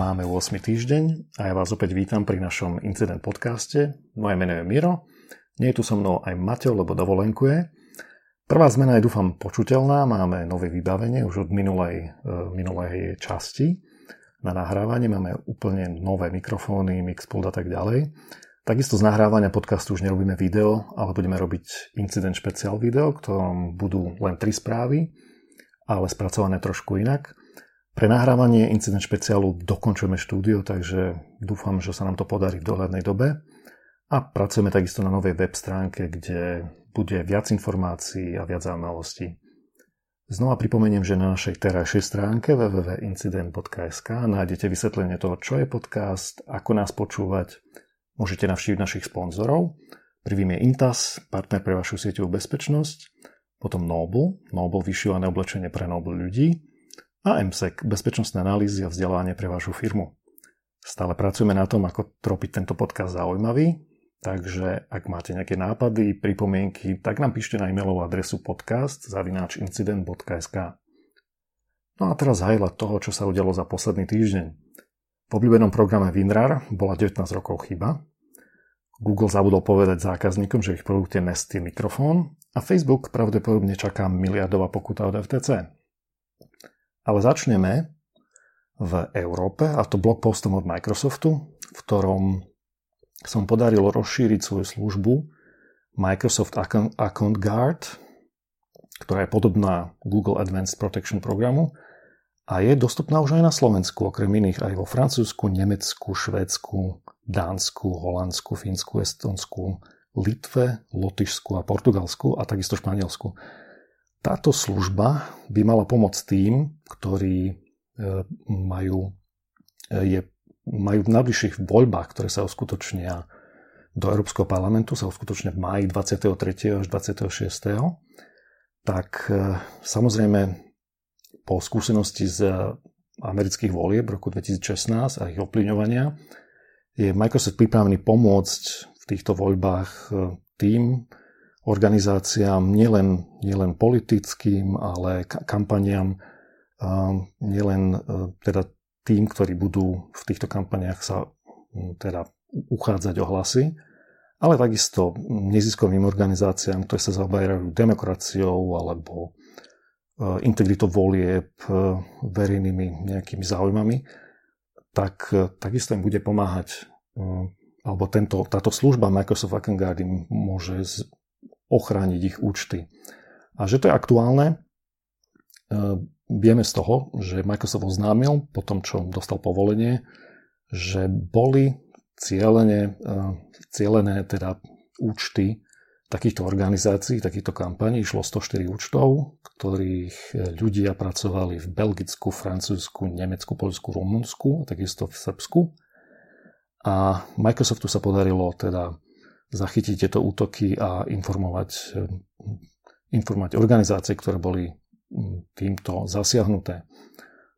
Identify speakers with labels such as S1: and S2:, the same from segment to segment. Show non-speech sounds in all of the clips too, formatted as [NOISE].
S1: Máme 8. týždeň a ja vás opäť vítam pri našom Incident podcaste. Moje meno je Miro, nie je tu so mnou aj Mateo, lebo dovolenkuje. Prvá zmena je dúfam počuteľná, máme nové vybavenie už od minulej, e, minulej časti. Na nahrávanie máme úplne nové mikrofóny, mixpult a tak ďalej. Takisto z nahrávania podcastu už nerobíme video, ale budeme robiť incident špeciál video, ktorom budú len tri správy, ale spracované trošku inak. Pre nahrávanie incident špeciálu dokončujeme štúdio, takže dúfam, že sa nám to podarí v dohľadnej dobe. A pracujeme takisto na novej web stránke, kde bude viac informácií a viac zaujímavostí. Znova pripomeniem, že na našej terajšej stránke www.incident.sk nájdete vysvetlenie toho, čo je podcast, ako nás počúvať. Môžete navštíviť našich sponzorov. Prvým je Intas, partner pre vašu sieťovú bezpečnosť, potom Noble, Noble vyšívané oblečenie pre Noble ľudí, a MSEC, bezpečnostné analýzy a vzdelávanie pre vašu firmu. Stále pracujeme na tom, ako tropiť tento podcast zaujímavý, takže ak máte nejaké nápady, pripomienky, tak nám píšte na e-mailovú adresu podcast.incident.sk No a teraz highlight toho, čo sa udialo za posledný týždeň. V obľúbenom programe WinRAR bola 19 rokov chyba. Google zabudol povedať zákazníkom, že ich produkte Nest je mikrofón a Facebook pravdepodobne čaká miliardová pokuta od FTC. Ale začneme v Európe, a to blog postom od Microsoftu, v ktorom som podaril rozšíriť svoju službu Microsoft Account Guard, ktorá je podobná Google Advanced Protection programu a je dostupná už aj na Slovensku, okrem iných aj vo Francúzsku, Nemecku, Švédsku, Dánsku, Holandsku, Fínsku, Estonsku, Litve, Lotyšsku a Portugalsku a takisto Španielsku. Táto služba by mala pomôcť tým, ktorí e, majú, e, je, majú v najbližších voľbách, ktoré sa uskutočnia do Európskeho parlamentu, sa uskutočnia v máji 23. až 26. Tak e, samozrejme po skúsenosti z amerických volieb roku 2016 a ich ovplyvňovania je Microsoft pripravený pomôcť v týchto voľbách tým, organizáciám, nielen, nielen politickým, ale kampaniám, nielen e, teda tým, ktorí budú v týchto kampaniách sa teda uchádzať o hlasy, ale takisto neziskovým organizáciám, ktoré sa zaoberajú demokraciou alebo e, integritou volieb, e, verejnými nejakými záujmami, tak takisto im bude pomáhať alebo tento, táto služba Microsoft Account Guard im môže ochrániť ich účty. A že to je aktuálne, e, vieme z toho, že Microsoft oznámil po tom, čo dostal povolenie, že boli cieľené, e, cieľené teda účty takýchto organizácií, takýchto kampaní. Išlo 104 účtov, ktorých ľudia pracovali v Belgicku, Francúzsku, Nemecku, Polsku, Rumunsku a takisto v Srbsku. A Microsoftu sa podarilo teda zachytiť tieto útoky a informovať, eh, informovať organizácie, ktoré boli hm, týmto zasiahnuté.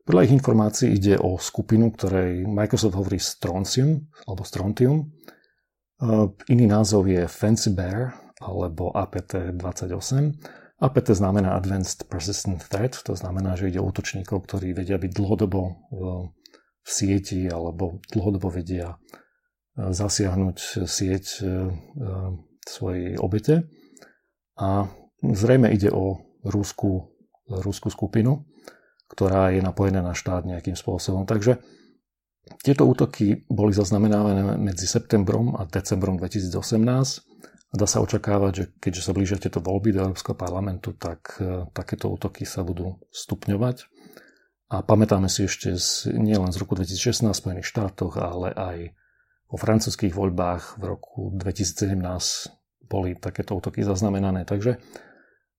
S1: Podľa ich informácií ide o skupinu, ktorej Microsoft hovorí Strontium alebo Strontium. Eh, iný názov je Fancy Bear alebo APT-28. APT znamená Advanced Persistent Threat, to znamená, že ide o útočníkov, ktorí vedia byť dlhodobo v sieti alebo dlhodobo vedia zasiahnuť sieť e, e, svojej obete. A zrejme ide o rúskú, rúskú skupinu, ktorá je napojená na štát nejakým spôsobom. Takže tieto útoky boli zaznamenávané medzi septembrom a decembrom 2018 a dá sa očakávať, že keďže sa blížia tieto voľby do Európskeho parlamentu, tak e, takéto útoky sa budú stupňovať. A pamätáme si ešte z, nielen z roku 2016 v Spojených štátoch, ale aj vo francúzských voľbách v roku 2017 boli takéto útoky zaznamenané. Takže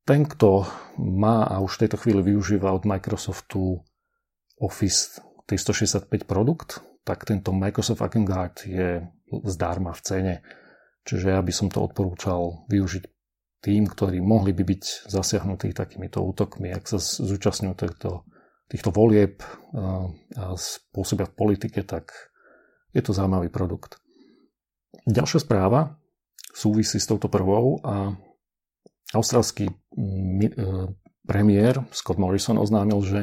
S1: ten, kto má a už v tejto chvíli využíva od Microsoftu Office 365 produkt, tak tento Microsoft Account Guard je zdarma v cene. Čiže ja by som to odporúčal využiť tým, ktorí mohli by byť zasiahnutí takýmito útokmi, ak sa zúčastňujú týchto, týchto volieb a spôsobia v politike, tak je to zaujímavý produkt. Ďalšia správa súvisí s touto prvou a austrálsky mm, e, premiér Scott Morrison oznámil, že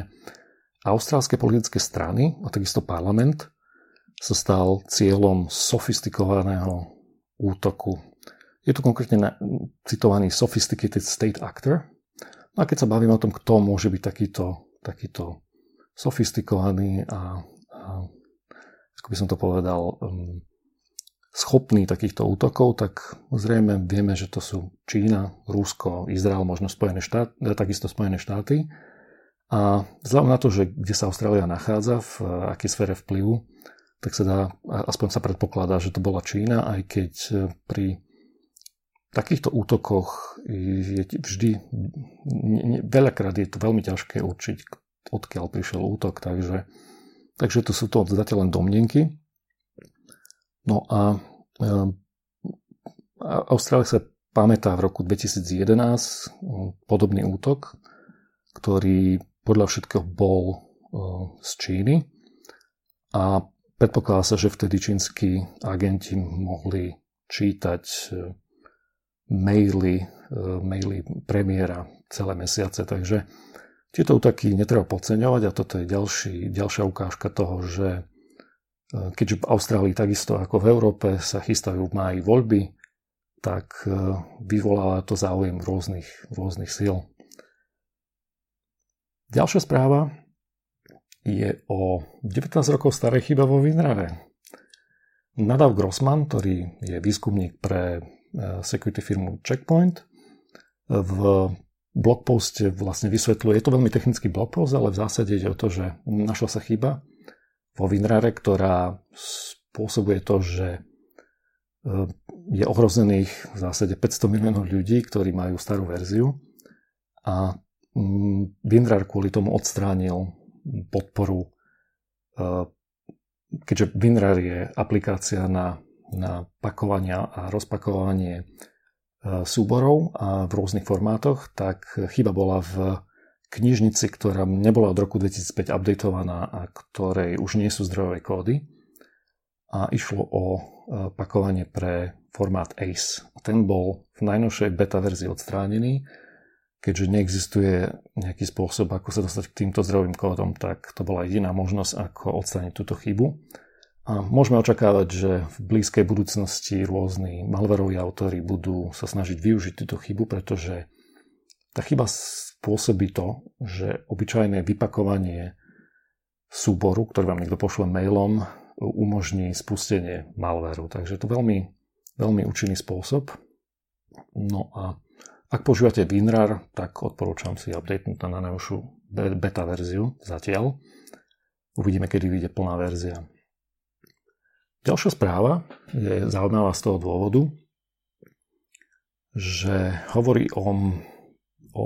S1: austrálske politické strany a takisto parlament sa stal cieľom sofistikovaného útoku. Je tu konkrétne citovaný sophisticated state actor. No a keď sa bavíme o tom, kto môže byť takýto, takýto sofistikovaný a, a ako by som to povedal, um, schopný takýchto útokov, tak zrejme vieme, že to sú Čína, Rusko, Izrael, možno Spojené štáty, takisto Spojené štáty. A vzhľadom na to, že kde sa Austrália nachádza, v akej sfére vplyvu, tak sa dá, aspoň sa predpokladá, že to bola Čína, aj keď e, pri takýchto útokoch je vždy, veľakrát je to veľmi ťažké určiť, odkiaľ prišiel útok, takže, takže to sú to zatiaľ len domnenky. No a e, Austrália sa pamätá v roku 2011 podobný útok, ktorý podľa všetkého bol e, z Číny a Predpokladá sa, že vtedy čínsky agenti mohli čítať e, maily, maily premiéra celé mesiace, takže tieto útoky netreba podceňovať a toto je ďalší, ďalšia ukážka toho, že e, keďže v Austrálii takisto ako v Európe sa chystajú v máji voľby, tak vyvoláva to záujem rôznych, rôznych síl. Ďalšia správa je o 19 rokov starej chyba vo Winrare. Nadav Grossman, ktorý je výskumník pre e, security firmu Checkpoint, v blogposte vlastne vysvetľuje, je to veľmi technický blogpost, ale v zásade ide o to, že našla sa chyba vo Winrare, ktorá spôsobuje to, že e, je ohrozených v zásade 500 miliónov ľudí, ktorí majú starú verziu. A WinRAR kvôli tomu odstránil podporu, e, keďže WinRAR je aplikácia na, na pakovania a rozpakovanie súborov a v rôznych formátoch, tak chyba bola v knižnici, ktorá nebola od roku 2005 updatovaná a ktorej už nie sú zdrojové kódy. A išlo o e, pakovanie pre formát ACE. Ten bol v najnovšej beta verzii odstránený keďže neexistuje nejaký spôsob, ako sa dostať k týmto zdrojovým kódom, tak to bola jediná možnosť, ako odstrániť túto chybu. A môžeme očakávať, že v blízkej budúcnosti rôzni malveroví autory budú sa snažiť využiť túto chybu, pretože tá chyba spôsobí to, že obyčajné vypakovanie súboru, ktorý vám niekto pošle mailom, umožní spustenie malveru. Takže to veľmi, veľmi účinný spôsob. No a ak používate WinRAR, tak odporúčam si updatenúť na najnovšiu beta verziu zatiaľ. Uvidíme, kedy vyjde plná verzia. Ďalšia správa je zaujímavá z toho dôvodu, že hovorí o, o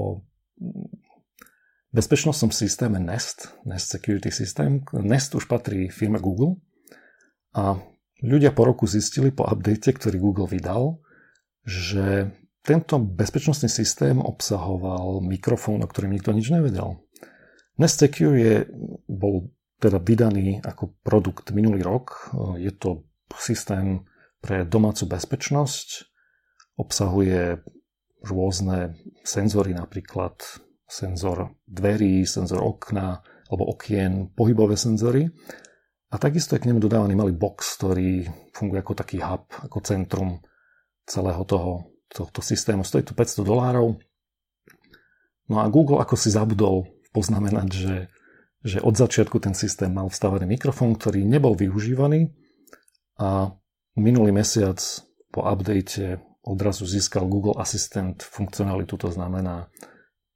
S1: bezpečnostnom systéme Nest, Nest Security System. Nest už patrí firme Google a ľudia po roku zistili po update, ktorý Google vydal, že tento bezpečnostný systém obsahoval mikrofón, o ktorým nikto nič nevedel. Nest Secure je, bol teda vydaný ako produkt minulý rok. Je to systém pre domácu bezpečnosť. Obsahuje rôzne senzory, napríklad senzor dverí, senzor okna alebo okien, pohybové senzory. A takisto je k nemu dodávaný malý box, ktorý funguje ako taký hub, ako centrum celého toho tohto systému. Stojí to 500 dolárov. No a Google ako si zabudol poznamenať, že, že od začiatku ten systém mal vstavený mikrofón, ktorý nebol využívaný a minulý mesiac po update odrazu získal Google Assistant funkcionalitu, to znamená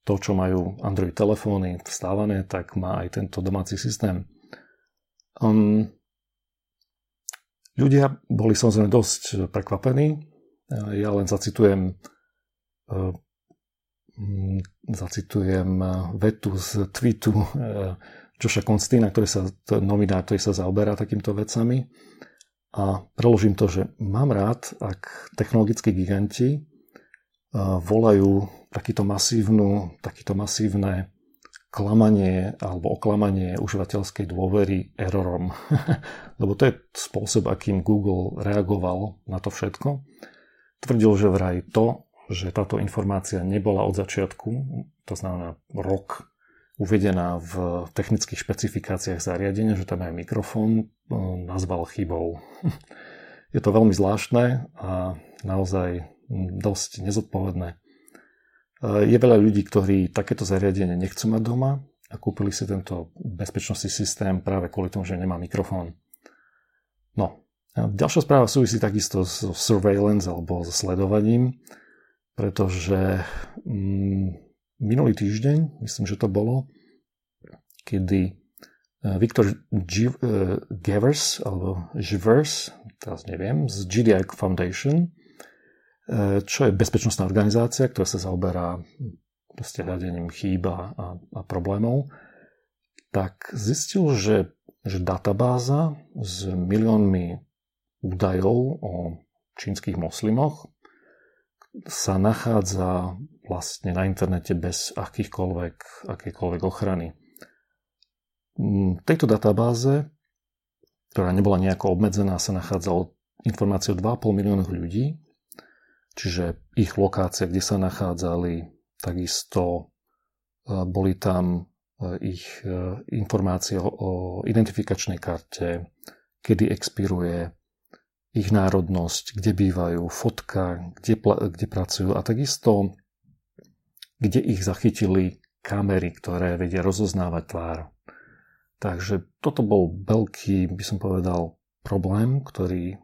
S1: to, čo majú Android telefóny vstávané, tak má aj tento domáci systém. Um, ľudia boli samozrejme dosť prekvapení, ja len zacitujem mm, zacitujem vetu z tweetu eh, Joša Konstina, ktorý sa, to novinár, ktorý sa zaoberá takýmto vecami. A preložím to, že mám rád, ak technologickí giganti volajú takýto, masívnu, takýto masívne klamanie alebo oklamanie užívateľskej dôvery errorom. [LAUGHS] Lebo to je spôsob, akým Google reagoval na to všetko. Tvrdil, že vraj to, že táto informácia nebola od začiatku, to znamená rok, uvedená v technických špecifikáciách zariadenia, že tam aj mikrofón, nazval chybou. [LAUGHS] Je to veľmi zvláštne a naozaj dosť nezodpovedné. Je veľa ľudí, ktorí takéto zariadenie nechcú mať doma a kúpili si tento bezpečnostný systém práve kvôli tomu, že nemá mikrofón. No, ďalšia správa súvisí takisto s surveillance alebo so sledovaním, pretože mm, minulý týždeň, myslím, že to bolo, kedy Eh, Viktor uh, Gevers, alebo Givers, teraz neviem, z GDI Foundation, uh, čo je bezpečnostná organizácia, ktorá sa zaoberá proste hľadením chýb a, a problémov, tak zistil, že, že databáza s miliónmi údajov o čínskych moslimoch sa nachádza vlastne na internete bez akýchkoľvek, akýchkoľvek ochrany. V tejto databáze, ktorá nebola nejako obmedzená, sa nachádzalo informácie o 2,5 miliónov ľudí, čiže ich lokácie, kde sa nachádzali, takisto e, boli tam e, ich e, informácie o identifikačnej karte, kedy expiruje ich národnosť, kde bývajú, fotka, kde, kde pracujú a takisto, kde ich zachytili kamery, ktoré vedia rozoznávať tvár. Takže toto bol veľký, by som povedal, problém, ktorý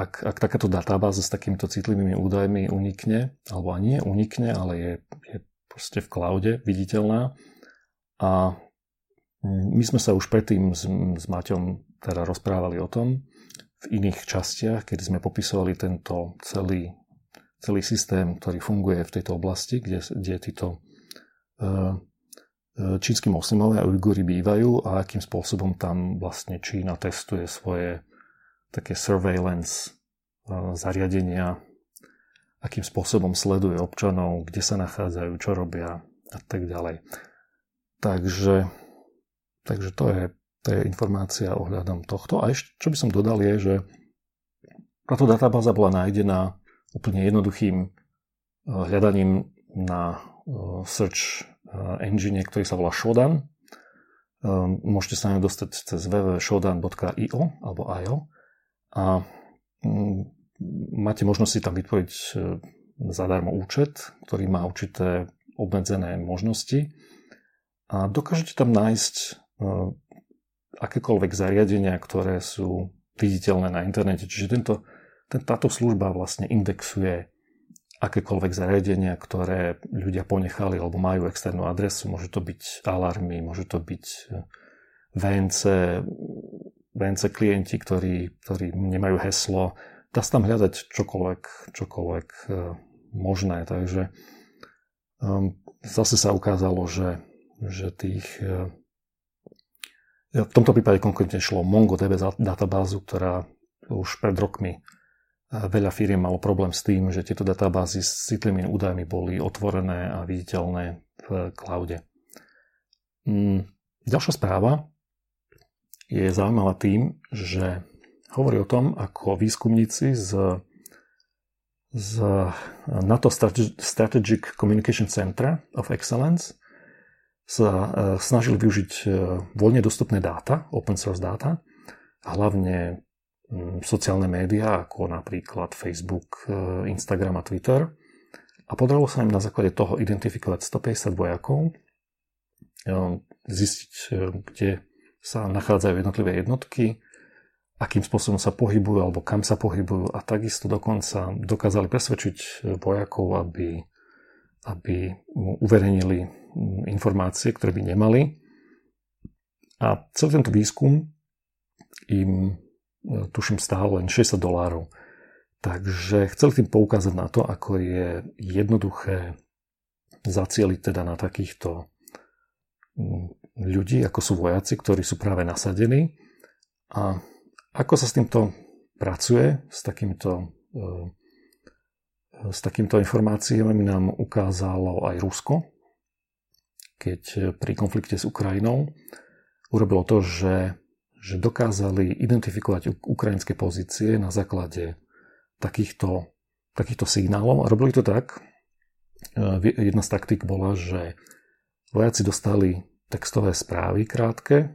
S1: ak, ak takáto databáza s takýmito citlivými údajmi unikne, alebo nie unikne, ale je, je proste v cloude viditeľná. A my sme sa už predtým s, s Maťom teda rozprávali o tom v iných častiach, kedy sme popisovali tento celý, celý systém, ktorý funguje v tejto oblasti, kde, kde títo uh, čínsky moslimovia a Ujguri bývajú a akým spôsobom tam vlastne Čína testuje svoje také surveillance e, zariadenia, akým spôsobom sleduje občanov, kde sa nachádzajú, čo robia a tak ďalej. Takže, takže to, je, to je informácia ohľadom tohto. A ešte, čo by som dodal, je, že táto databáza bola nájdená úplne jednoduchým e, hľadaním na e, search Eh, engine, ktorý sa volá Shodan. Eh, môžete sa na dostať cez www.shodan.io alebo io a mm, máte možnosť si tam vytvoriť eh, zadarmo účet, ktorý má určité obmedzené možnosti a dokážete tam nájsť akékoľvek zariadenia, ktoré sú viditeľné na internete. Čiže tento, ten, táto služba vlastne indexuje akékoľvek zariadenia, ktoré ľudia ponechali alebo majú externú adresu. Môžu to byť alarmy, môžu to byť e, VNC, VNC klienti, ktorí, ktorí nemajú heslo. Dá sa tam hľadať čokoľvek, čokoľvek e, možné. Takže um, zase sa ukázalo, že, že tých e, v tomto prípade konkrétne šlo MongoDB databázu, ktorá už pred rokmi Veľa firiem malo problém s tým, že tieto databázy s citlivými údajmi boli otvorené a viditeľné v cloude. Mm, ďalšia správa je zaujímavá tým, že hovorí o tom, ako výskumníci z, z NATO Strategic Communication Center of Excellence sa e, snažili využiť e, voľne dostupné dáta, open source dáta, hlavne sociálne médiá, ako napríklad Facebook, e, Instagram a Twitter. A podarilo sa im na základe toho identifikovať 150 vojakov, e, zistiť, e, kde sa nachádzajú jednotlivé jednotky, akým spôsobom sa pohybujú alebo kam sa pohybujú a takisto dokonca dokázali presvedčiť vojakov, aby, aby uverejnili mm, informácie, ktoré by nemali. A celý tento výskum im tuším stále len 60 dolárov. Takže chceli tým poukázať na to, ako je jednoduché zacieliť teda na takýchto mm, ľudí, ako sú vojaci, ktorí sú práve nasadení a ako sa s týmto pracuje, s takýmto, e, s takýmto informáciami nám ukázalo aj Rusko, keď pri konflikte s Ukrajinou urobilo to, že že dokázali identifikovať ukrajinské pozície na základe takýchto, takýchto signálov a robili to tak. E, jedna z taktik bola, že vojaci dostali textové správy krátke,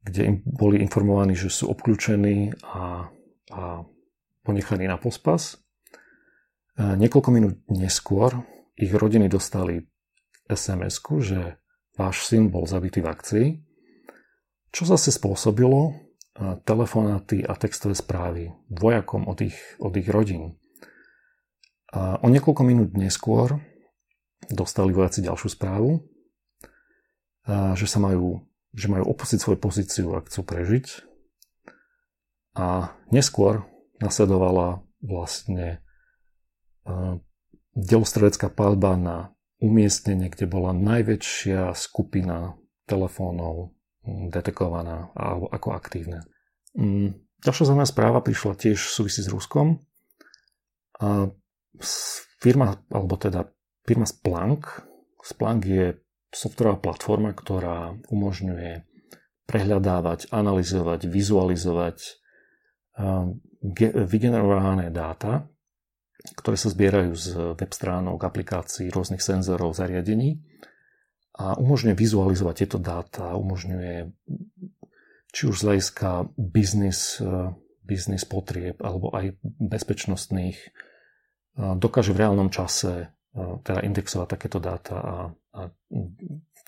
S1: kde im boli informovaní, že sú obklúčení a, a ponechaní na pospas. A niekoľko minút neskôr ich rodiny dostali sms že váš syn bol zabitý v akcii, čo zase spôsobilo telefonáty a textové správy vojakom od ich, od ich rodín. A o niekoľko minút neskôr dostali vojaci ďalšiu správu, že sa majú, že majú opustiť svoju pozíciu, ak chcú prežiť. A neskôr nasledovala vlastne delostredecká palba na umiestnenie, kde bola najväčšia skupina telefónov detekovaná ako aktívne. Mm, ďalšia zaujímavá správa prišla tiež v súvisí s Ruskom. A firma, alebo teda firma Splunk, Splunk je softwarová platforma, ktorá umožňuje prehľadávať, analyzovať, vizualizovať vygenerované dáta, ktoré sa zbierajú z web stránok, aplikácií, rôznych senzorov, zariadení a umožňuje vizualizovať tieto dáta, umožňuje či už z hľadiska biznis, e, biznis potrieb alebo aj bezpečnostných, e, dokáže v reálnom čase e, teda indexovať takéto dáta a, a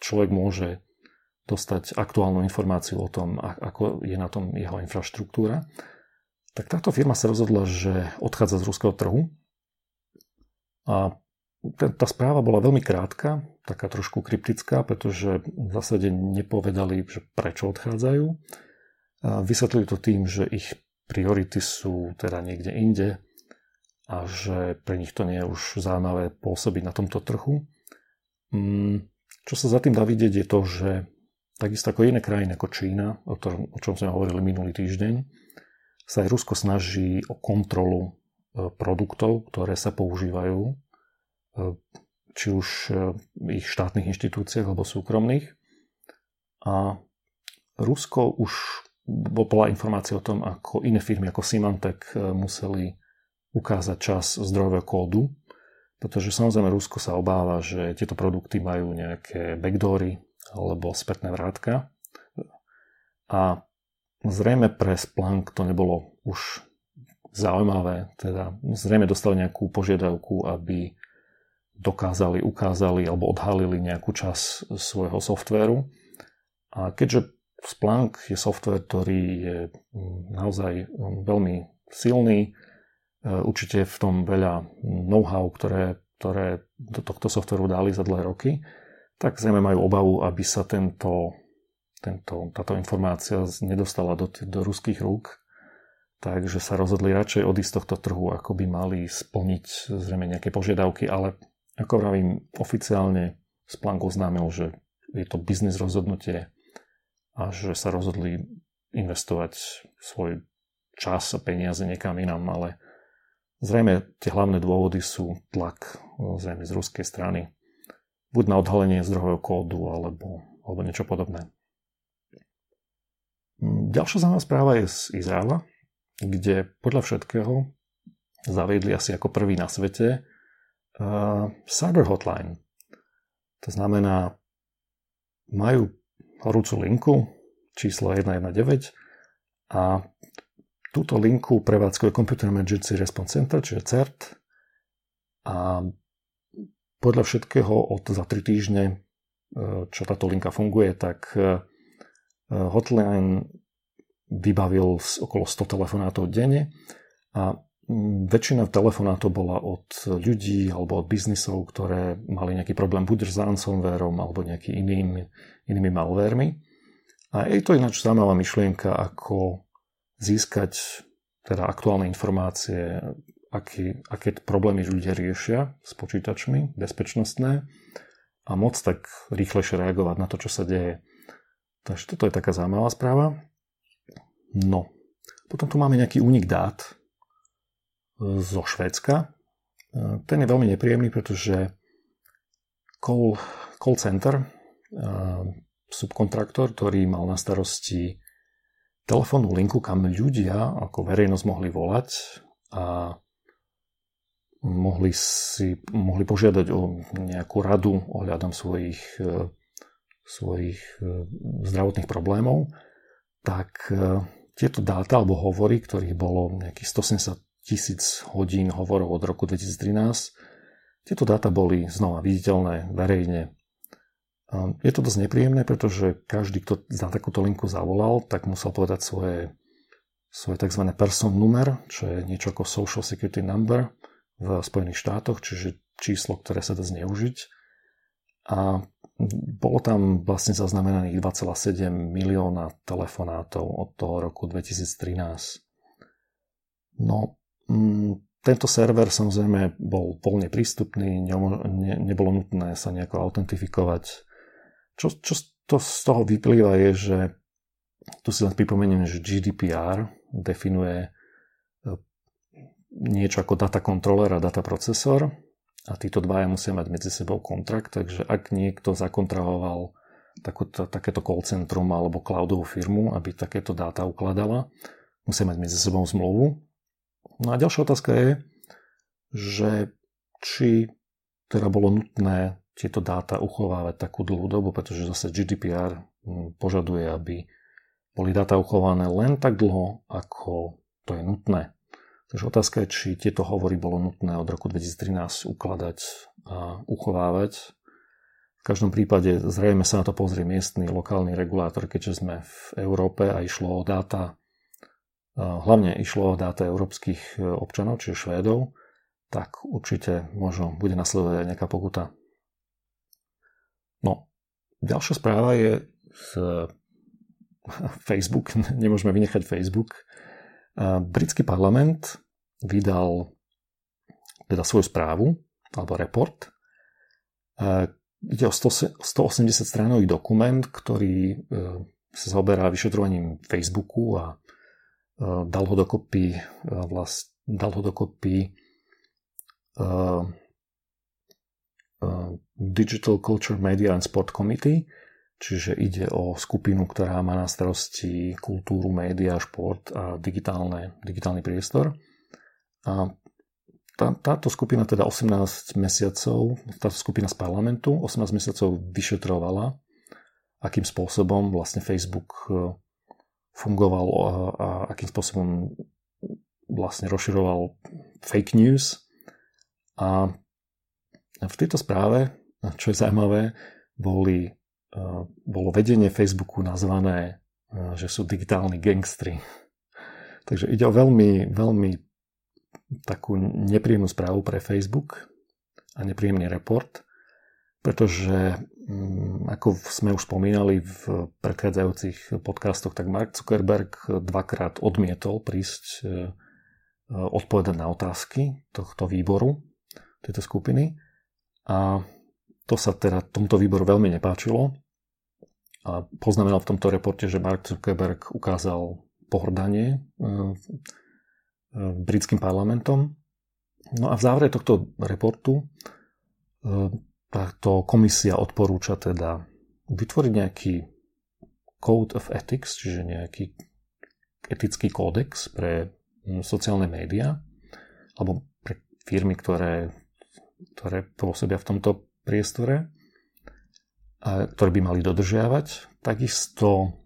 S1: človek môže dostať aktuálnu informáciu o tom, ako je na tom jeho infraštruktúra. Tak táto firma sa rozhodla, že odchádza z ruského trhu a tá správa bola veľmi krátka, taká trošku kryptická, pretože v zásade nepovedali, že prečo odchádzajú. A vysvetlili to tým, že ich priority sú teda niekde inde a že pre nich to nie je už zaujímavé pôsobiť na tomto trhu. Mm, čo sa za tým dá vidieť je to, že takisto ako iné krajiny ako Čína, o, tom, o čom sme hovorili minulý týždeň, sa aj Rusko snaží o kontrolu e, produktov, ktoré sa používajú či už e, ich štátnych inštitúciách alebo súkromných. A Rusko už bola informácia o tom, ako iné firmy ako Symantec e, museli ukázať čas zdrojového kódu, pretože samozrejme Rusko sa obáva, že tieto produkty majú nejaké backdoory alebo spätné vrátka. A zrejme pre Splunk to nebolo už zaujímavé, teda zrejme dostali nejakú požiadavku, aby dokázali, ukázali alebo odhalili nejakú čas svojho softvéru. A keďže Splunk je software, ktorý je mm, naozaj mm, veľmi silný, e, určite v tom veľa know-how, ktoré, ktoré do tohto softveru dali za dlhé roky, tak zrejme majú obavu, aby sa tento, tento, táto informácia nedostala do, do ruských rúk. Takže sa rozhodli radšej odísť z tohto trhu, ako by mali splniť zrejme nejaké požiadavky, ale ako vravím, oficiálne Splunk oznámil, že je to biznis rozhodnutie a že sa rozhodli investovať svoj čas a peniaze niekam inám, ale zrejme tie hlavné dôvody sú tlak zrejme z ruskej strany. Buď na odhalenie zdrojového kódu alebo, alebo niečo podobné. Ďalšia zaujímavá správa je z Izraela, kde podľa všetkého zaviedli asi ako prvý na svete uh, cyber hotline. To znamená, majú horúcu linku číslo 119 a túto linku prevádzkuje Computer Emergency Response Center, čiže CERT a podľa všetkého od za 3 týždne, e, čo táto linka funguje, tak e, hotline vybavil okolo 100 telefonátov denne a väčšina telefonátov bola od ľudí alebo od biznisov, ktoré mali nejaký problém buď s ransomwareom alebo nejaký iným, inými malvermi. A je to ináč zaujímavá myšlienka, ako získať teda aktuálne informácie, aký, aké problémy ľudia riešia s počítačmi, bezpečnostné a moc tak rýchlejšie reagovať na to, čo sa deje. Takže toto je taká zaujímavá správa. No, potom tu máme nejaký únik dát, zo Švédska. E, ten je veľmi nepríjemný, pretože call, call center, e, subkontraktor, ktorý mal na starosti telefónnu linku, kam ľudia ako verejnosť mohli volať a mohli, si, mohli požiadať o nejakú radu ohľadom svojich, e, svojich zdravotných problémov, tak tieto dáta alebo hovory, ktorých bolo nejakých 170 tisíc hodín hovorov od roku 2013, tieto dáta boli znova viditeľné verejne. Je to dosť nepríjemné, pretože každý, kto za takúto linku zavolal, tak musel povedať svoje, svoje tzv. person number, čo je niečo ako social security number, v Spojených štátoch, čiže číslo, ktoré sa dá zneužiť. A bolo tam vlastne zaznamenaných 2,7 milióna telefonátov od toho roku 2013. No, tento server samozrejme bol voľne prístupný, ne, nebolo nutné sa nejako autentifikovať. Čo, čo to z toho vyplýva je, že tu si len pripomeniem, že GDPR definuje niečo ako data controller a data procesor a títo dvaja musia mať medzi sebou kontrakt, takže ak niekto zakontrahoval takúto, takéto call centrum alebo cloudovú firmu, aby takéto dáta ukladala, musia mať medzi sebou zmluvu. No a ďalšia otázka je, že či teda bolo nutné tieto dáta uchovávať takú dlhú dobu, pretože zase GDPR hm, požaduje, aby boli dáta uchované len tak dlho, ako to je nutné. Takže otázka je, či tieto hovory bolo nutné od roku 2013 ukladať a uchovávať. V každom prípade zrejme sa na to pozrie miestny lokálny regulátor, keďže sme v Európe a išlo o dáta, hlavne išlo o dáta európskych e, občanov, čiže Švédov, tak určite možno bude nasledovať aj nejaká pokuta. No, ďalšia správa je z [LAUGHS] Facebook, nemôžeme vynechať Facebook, Britský parlament vydal teda svoju správu alebo report. Ide o 180 stránový dokument, ktorý e, sa zaoberá vyšetrovaním Facebooku a dal ho dokopy, e, vlast, dal ho dokopy Digital Culture Media and Sport Committee, Čiže ide o skupinu, ktorá má na starosti kultúru, média, šport a digitálne, digitálny priestor. A tá, táto skupina teda 18 mesiacov, táto skupina z parlamentu 18 mesiacov vyšetrovala, akým spôsobom vlastne Facebook e, fungoval a, akým spôsobom vlastne rozširoval fake news. A v tejto správe, čo je zaujímavé, boli bolo vedenie Facebooku nazvané, že sú digitálni gangstri. [LAUGHS] Takže ide o veľmi, veľmi takú nepríjemnú správu pre Facebook a nepríjemný report, pretože ako sme už spomínali v predchádzajúcich podcastoch, tak Mark Zuckerberg dvakrát odmietol prísť e, odpovedať na otázky tohto výboru, tejto skupiny. A to sa teda tomto výboru veľmi nepáčilo a poznamenal v tomto reporte, že Mark Zuckerberg ukázal pohrdanie e, e, britským parlamentom. No a v závere tohto reportu e, táto komisia odporúča teda vytvoriť nejaký Code of Ethics, čiže nejaký etický kódex pre sociálne médiá alebo pre firmy, ktoré, ktoré pôsobia v tomto priestore, a, ktoré by mali dodržiavať. Takisto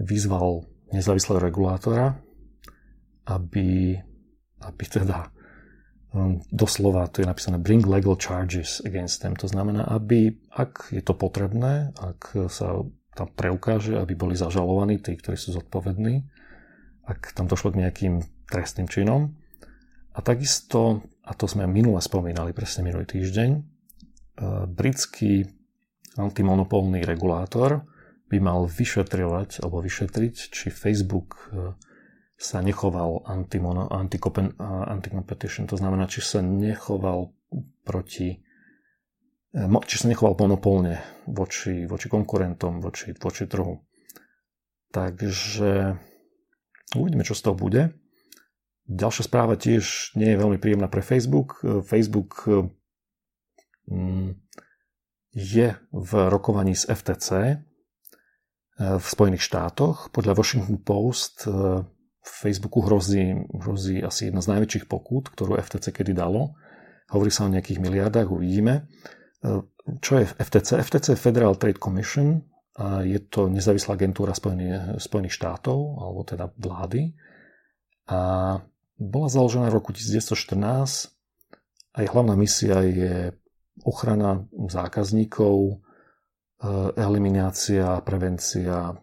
S1: vyzval nezávislého regulátora, aby, aby teda doslova, tu je napísané bring legal charges against them. To znamená, aby, ak je to potrebné, ak sa tam preukáže, aby boli zažalovaní tí, ktorí sú zodpovední, ak tam došlo k nejakým trestným činom. A takisto, a to sme minule spomínali, presne minulý týždeň, E, britský antimonopolný regulátor by mal vyšetrovať alebo vyšetriť, či Facebook e, sa nechoval anti-competition, to znamená, či sa nechoval proti e, či sa nechoval monopolne voči, voči konkurentom, voči, voči trhu. Takže uvidíme, čo z toho bude. Ďalšia správa tiež nie je veľmi príjemná pre Facebook. Facebook Mm, je v rokovaní s FTC e, v Spojených štátoch. Podľa Washington Post e, Facebooku hrozí, hrozí asi jedna z najväčších pokút, ktorú FTC kedy dalo. Hovorí sa o nejakých miliardách, uvidíme. Čo je FTC? FTC Federal Trade Commission je to nezávislá agentúra Spojených, Spojených štátov, alebo teda vlády. A bola založená v roku 1914 a jej hlavná misia je ochrana zákazníkov, e, eliminácia, prevencia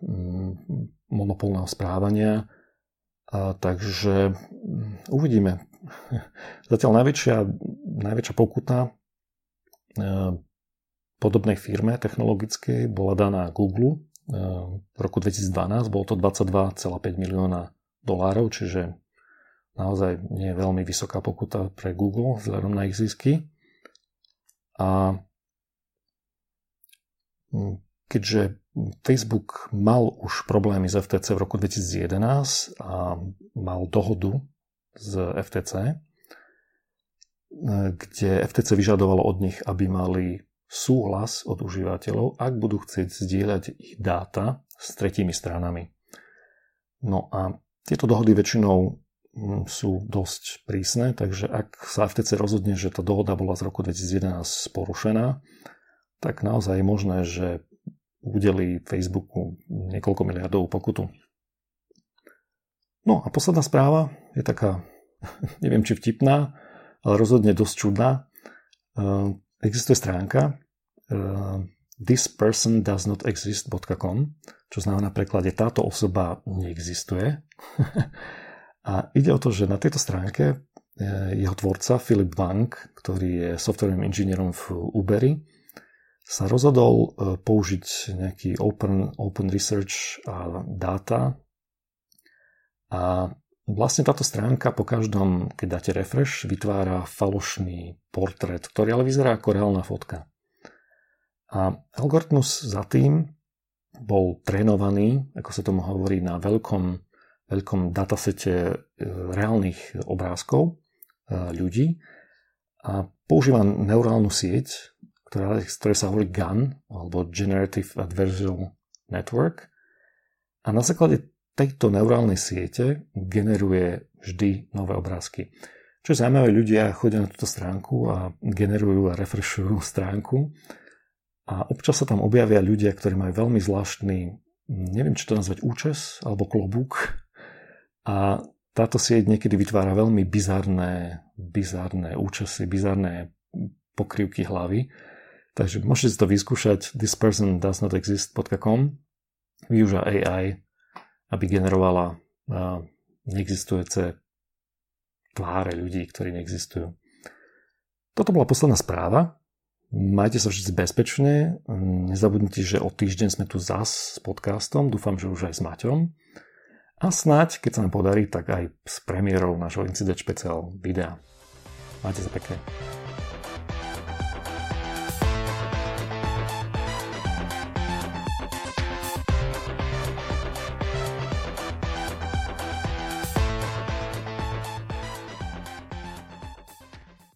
S1: monopolného správania. A takže mm, uvidíme. Zatiaľ najväčšia, najväčšia pokuta e, podobnej firme technologickej bola daná Google e, v roku 2012. Bolo to 22,5 milióna dolárov, čiže naozaj nie je veľmi vysoká pokuta pre Google vzhľadom na ich zisky. A mm, keďže Facebook mal už problémy s FTC v roku 2011 a mal dohodu z FTC, e, kde FTC vyžadovalo od nich, aby mali súhlas od užívateľov, ak budú chcieť zdieľať ich dáta s tretími stranami. No a tieto dohody väčšinou Mm, sú dosť prísne, takže ak sa FTC rozhodne, že tá dohoda bola z roku 2011 porušená, tak naozaj je možné, že udelí Facebooku niekoľko miliardovú pokutu. No a posledná správa je taká, [LAUGHS] neviem či vtipná, ale rozhodne dosť čudná. Uh, existuje stránka uh, thispersondoesnotexist.com, čo znamená preklade táto osoba neexistuje. [LAUGHS] A ide o to, že na tejto stránke e, jeho tvorca Philip Wang, ktorý je softwarovým inžinierom v Uberi, sa rozhodol e, použiť nejaký open, open research a data a vlastne táto stránka po každom, keď dáte refresh, vytvára falošný portrét, ktorý ale vyzerá ako reálna fotka. A algoritmus za tým bol trénovaný, ako sa tomu hovorí, na veľkom veľkom datasete e, reálnych obrázkov e, ľudí a používa neurálnu sieť, ktorá, ktoré sa hovorí GAN, alebo Generative Adversarial Network. A na základe tejto neurálnej siete generuje vždy nové obrázky. Čo je zaujímavé, ľudia chodia na túto stránku a generujú a refreshujú [LAUGHS] stránku a občas sa tam objavia ľudia, ktorí majú veľmi zvláštny, neviem, či to nazvať účes alebo klobúk, a táto sieť niekedy vytvára veľmi bizarné, bizarné účasy, bizarné pokrývky hlavy. Takže môžete si to vyskúšať thispersondoesnotexist.com využia AI, aby generovala neexistujúce tváre ľudí, ktorí neexistujú. Toto bola posledná správa. Majte sa všetci bezpečne. Nezabudnite, že o týždeň sme tu zas s podcastom. Dúfam, že už aj s Maťom. A snáď, keď sa nám podarí, tak aj s premiérou nášho Incident špeciál videa. Máte sa pekne.